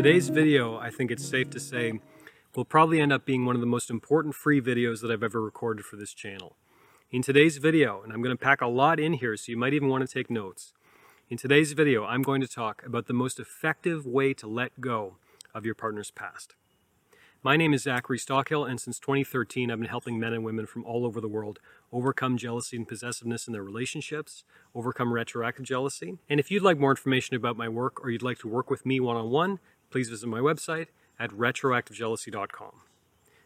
Today's video, I think it's safe to say, will probably end up being one of the most important free videos that I've ever recorded for this channel. In today's video, and I'm going to pack a lot in here so you might even want to take notes. In today's video, I'm going to talk about the most effective way to let go of your partner's past. My name is Zachary Stockill, and since 2013, I've been helping men and women from all over the world overcome jealousy and possessiveness in their relationships, overcome retroactive jealousy. And if you'd like more information about my work or you'd like to work with me one on one, please visit my website at retroactivejealousy.com.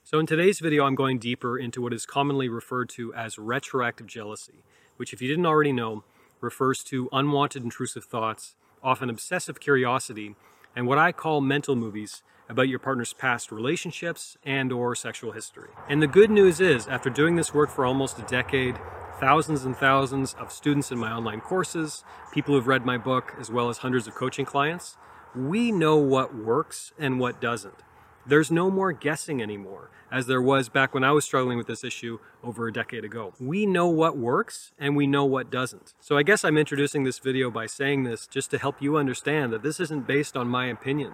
So, in today's video, I'm going deeper into what is commonly referred to as retroactive jealousy, which, if you didn't already know, refers to unwanted intrusive thoughts, often obsessive curiosity, and what I call mental movies about your partner's past relationships and or sexual history. And the good news is, after doing this work for almost a decade, thousands and thousands of students in my online courses, people who've read my book, as well as hundreds of coaching clients, we know what works and what doesn't. There's no more guessing anymore, as there was back when I was struggling with this issue over a decade ago. We know what works and we know what doesn't. So I guess I'm introducing this video by saying this just to help you understand that this isn't based on my opinion.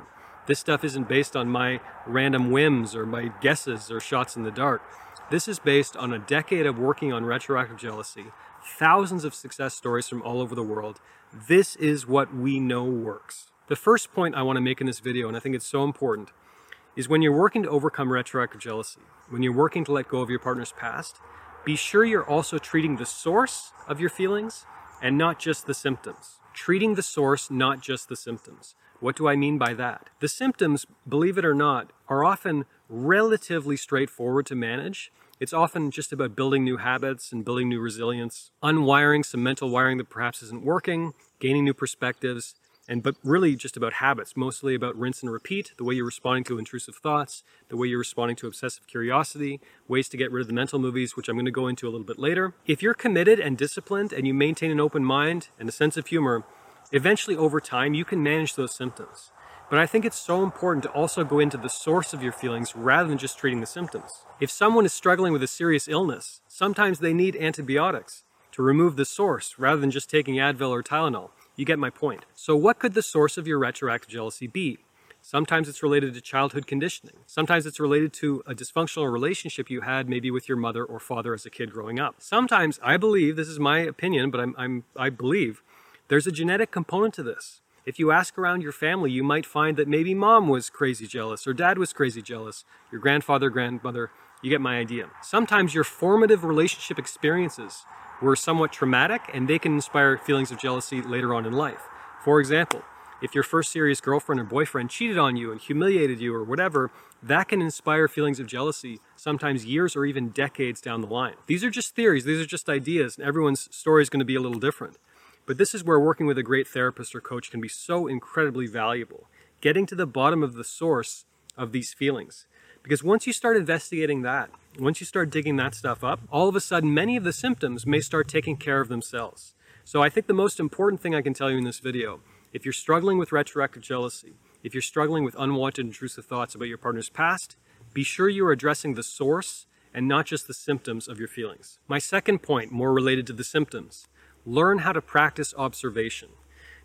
This stuff isn't based on my random whims or my guesses or shots in the dark. This is based on a decade of working on retroactive jealousy, thousands of success stories from all over the world. This is what we know works. The first point I want to make in this video, and I think it's so important, is when you're working to overcome retroactive jealousy, when you're working to let go of your partner's past, be sure you're also treating the source of your feelings and not just the symptoms. Treating the source, not just the symptoms. What do I mean by that? The symptoms, believe it or not, are often relatively straightforward to manage. It's often just about building new habits and building new resilience, unwiring some mental wiring that perhaps isn't working, gaining new perspectives, and but really just about habits, mostly about rinse and repeat, the way you're responding to intrusive thoughts, the way you're responding to obsessive curiosity, ways to get rid of the mental movies, which I'm going to go into a little bit later. If you're committed and disciplined and you maintain an open mind and a sense of humor, Eventually, over time, you can manage those symptoms. But I think it's so important to also go into the source of your feelings rather than just treating the symptoms. If someone is struggling with a serious illness, sometimes they need antibiotics to remove the source rather than just taking Advil or Tylenol. You get my point. So, what could the source of your retroactive jealousy be? Sometimes it's related to childhood conditioning. Sometimes it's related to a dysfunctional relationship you had maybe with your mother or father as a kid growing up. Sometimes I believe, this is my opinion, but I'm, I'm I believe there's a genetic component to this. If you ask around your family, you might find that maybe mom was crazy jealous or dad was crazy jealous, your grandfather, grandmother, you get my idea. Sometimes your formative relationship experiences were somewhat traumatic and they can inspire feelings of jealousy later on in life. For example, if your first serious girlfriend or boyfriend cheated on you and humiliated you or whatever, that can inspire feelings of jealousy sometimes years or even decades down the line. These are just theories, these are just ideas, and everyone's story is going to be a little different. But this is where working with a great therapist or coach can be so incredibly valuable. Getting to the bottom of the source of these feelings. Because once you start investigating that, once you start digging that stuff up, all of a sudden many of the symptoms may start taking care of themselves. So I think the most important thing I can tell you in this video, if you're struggling with retroactive jealousy, if you're struggling with unwanted intrusive thoughts about your partner's past, be sure you are addressing the source and not just the symptoms of your feelings. My second point, more related to the symptoms, learn how to practice observation.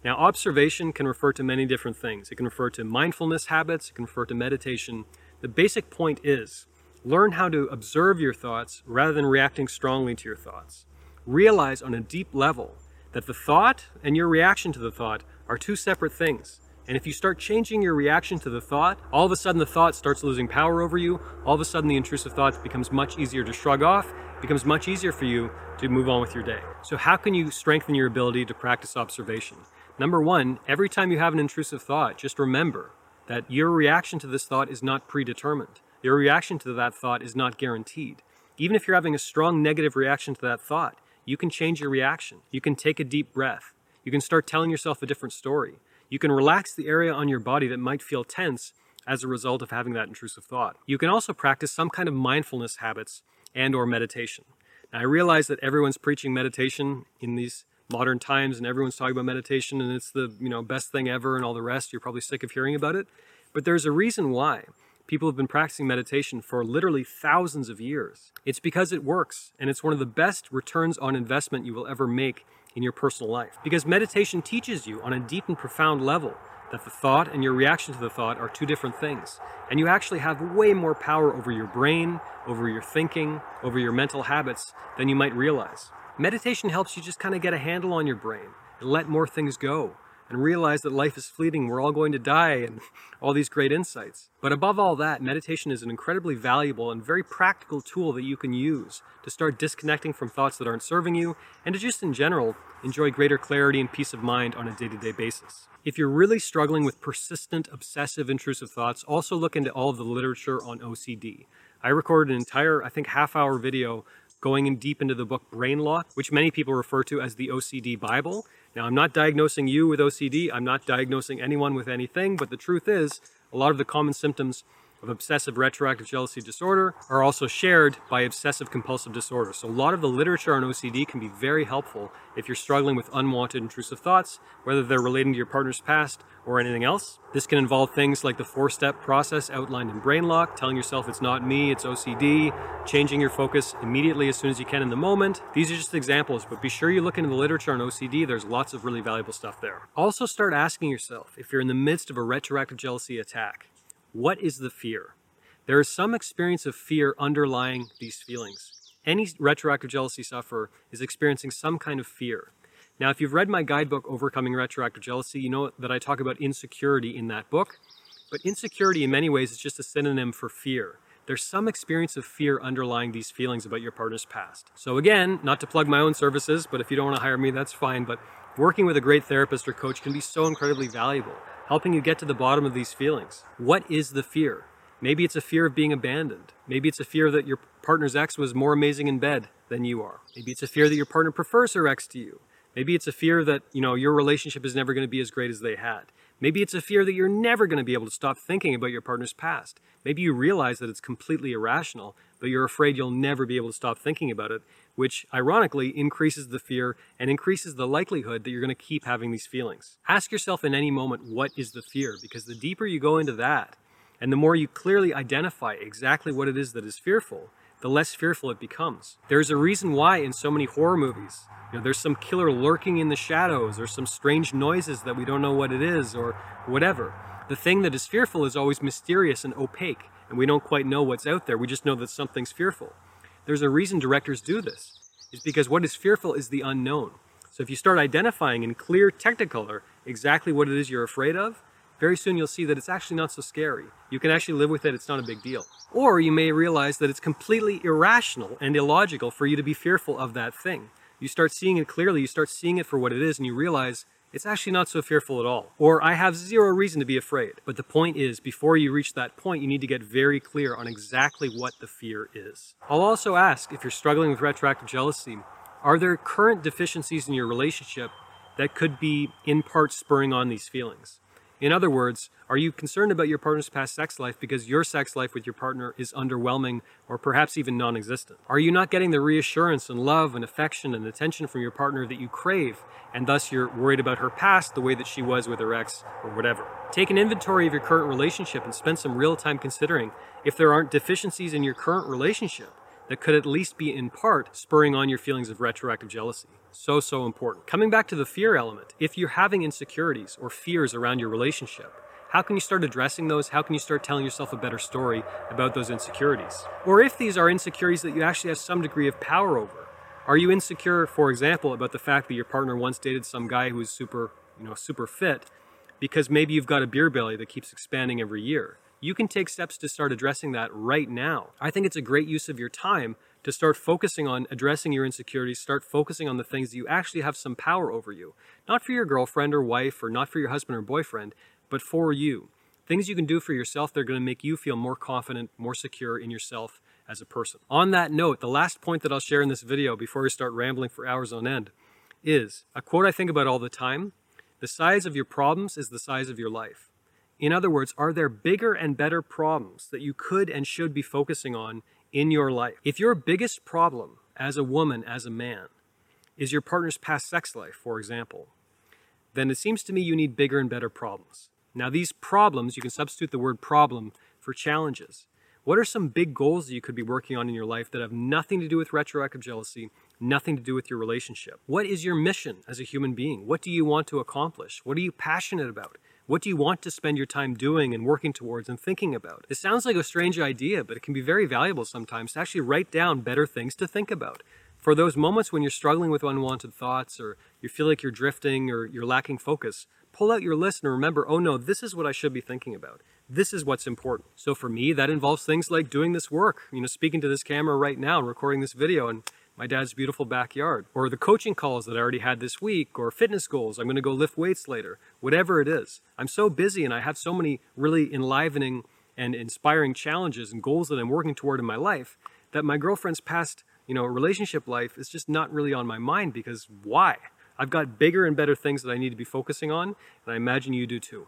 Now, observation can refer to many different things. It can refer to mindfulness habits, it can refer to meditation. The basic point is learn how to observe your thoughts rather than reacting strongly to your thoughts. Realize on a deep level that the thought and your reaction to the thought are two separate things. And if you start changing your reaction to the thought, all of a sudden the thought starts losing power over you. All of a sudden the intrusive thought becomes much easier to shrug off, becomes much easier for you to move on with your day. So, how can you strengthen your ability to practice observation? Number one, every time you have an intrusive thought, just remember that your reaction to this thought is not predetermined. Your reaction to that thought is not guaranteed. Even if you're having a strong negative reaction to that thought, you can change your reaction. You can take a deep breath. You can start telling yourself a different story. You can relax the area on your body that might feel tense as a result of having that intrusive thought. You can also practice some kind of mindfulness habits and or meditation. Now, I realize that everyone's preaching meditation in these modern times and everyone's talking about meditation and it's the, you know, best thing ever and all the rest. You're probably sick of hearing about it, but there's a reason why people have been practicing meditation for literally thousands of years. It's because it works and it's one of the best returns on investment you will ever make in your personal life. Because meditation teaches you on a deep and profound level that the thought and your reaction to the thought are two different things. And you actually have way more power over your brain, over your thinking, over your mental habits than you might realize. Meditation helps you just kind of get a handle on your brain and let more things go and realize that life is fleeting, we're all going to die, and all these great insights. But above all that, meditation is an incredibly valuable and very practical tool that you can use to start disconnecting from thoughts that aren't serving you and to just in general enjoy greater clarity and peace of mind on a day to day basis. If you're really struggling with persistent, obsessive, intrusive thoughts, also look into all of the literature on OCD. I recorded an entire, I think, half hour video going in deep into the book Brain Lock, which many people refer to as the OCD Bible. Now, I'm not diagnosing you with OCD, I'm not diagnosing anyone with anything, but the truth is, a lot of the common symptoms of obsessive retroactive jealousy disorder are also shared by obsessive compulsive disorder. So, a lot of the literature on OCD can be very helpful if you're struggling with unwanted intrusive thoughts, whether they're relating to your partner's past or anything else. This can involve things like the four step process outlined in Brain Lock, telling yourself it's not me, it's OCD, changing your focus immediately as soon as you can in the moment. These are just examples, but be sure you look into the literature on OCD. There's lots of really valuable stuff there. Also, start asking yourself if you're in the midst of a retroactive jealousy attack what is the fear? There is some experience of fear underlying these feelings. Any retroactive jealousy sufferer is experiencing some kind of fear. Now, if you've read my guidebook, Overcoming Retroactive Jealousy, you know that I talk about insecurity in that book. But insecurity, in many ways, is just a synonym for fear. There's some experience of fear underlying these feelings about your partner's past. So, again, not to plug my own services, but if you don't want to hire me, that's fine. But working with a great therapist or coach can be so incredibly valuable helping you get to the bottom of these feelings. What is the fear? Maybe it's a fear of being abandoned. Maybe it's a fear that your partner's ex was more amazing in bed than you are. Maybe it's a fear that your partner prefers her ex to you. Maybe it's a fear that, you know, your relationship is never going to be as great as they had. Maybe it's a fear that you're never going to be able to stop thinking about your partner's past. Maybe you realize that it's completely irrational, but you're afraid you'll never be able to stop thinking about it, which ironically increases the fear and increases the likelihood that you're going to keep having these feelings. Ask yourself in any moment, what is the fear? Because the deeper you go into that, and the more you clearly identify exactly what it is that is fearful, the less fearful it becomes. There's a reason why in so many horror movies, you know, there's some killer lurking in the shadows or some strange noises that we don't know what it is or whatever. The thing that is fearful is always mysterious and opaque, and we don't quite know what's out there. We just know that something's fearful. There's a reason directors do this. Is because what is fearful is the unknown. So if you start identifying in clear technicolor exactly what it is you're afraid of, very soon you'll see that it's actually not so scary. You can actually live with it, it's not a big deal. Or you may realize that it's completely irrational and illogical for you to be fearful of that thing. You start seeing it clearly, you start seeing it for what it is, and you realize it's actually not so fearful at all. Or I have zero reason to be afraid. But the point is, before you reach that point, you need to get very clear on exactly what the fear is. I'll also ask if you're struggling with retroactive jealousy, are there current deficiencies in your relationship that could be in part spurring on these feelings? In other words, are you concerned about your partner's past sex life because your sex life with your partner is underwhelming or perhaps even non existent? Are you not getting the reassurance and love and affection and attention from your partner that you crave, and thus you're worried about her past the way that she was with her ex or whatever? Take an inventory of your current relationship and spend some real time considering if there aren't deficiencies in your current relationship that could at least be in part spurring on your feelings of retroactive jealousy. So, so important. Coming back to the fear element, if you're having insecurities or fears around your relationship, how can you start addressing those? How can you start telling yourself a better story about those insecurities? Or if these are insecurities that you actually have some degree of power over, are you insecure, for example, about the fact that your partner once dated some guy who was super, you know, super fit because maybe you've got a beer belly that keeps expanding every year? You can take steps to start addressing that right now. I think it's a great use of your time to start focusing on addressing your insecurities, start focusing on the things that you actually have some power over you. Not for your girlfriend or wife, or not for your husband or boyfriend, but for you. Things you can do for yourself that are going to make you feel more confident, more secure in yourself as a person. On that note, the last point that I'll share in this video before we start rambling for hours on end is a quote I think about all the time The size of your problems is the size of your life. In other words, are there bigger and better problems that you could and should be focusing on in your life? If your biggest problem as a woman, as a man, is your partner's past sex life, for example, then it seems to me you need bigger and better problems. Now, these problems, you can substitute the word problem for challenges. What are some big goals that you could be working on in your life that have nothing to do with retroactive jealousy nothing to do with your relationship. What is your mission as a human being? What do you want to accomplish? What are you passionate about? What do you want to spend your time doing and working towards and thinking about? It sounds like a strange idea, but it can be very valuable sometimes to actually write down better things to think about. For those moments when you're struggling with unwanted thoughts or you feel like you're drifting or you're lacking focus, pull out your list and remember, oh no, this is what I should be thinking about. This is what's important. So for me, that involves things like doing this work, you know, speaking to this camera right now and recording this video and my dad's beautiful backyard, or the coaching calls that I already had this week, or fitness goals. I'm going to go lift weights later, whatever it is. I'm so busy and I have so many really enlivening and inspiring challenges and goals that I'm working toward in my life that my girlfriend's past, you know, relationship life is just not really on my mind because why? I've got bigger and better things that I need to be focusing on, and I imagine you do too.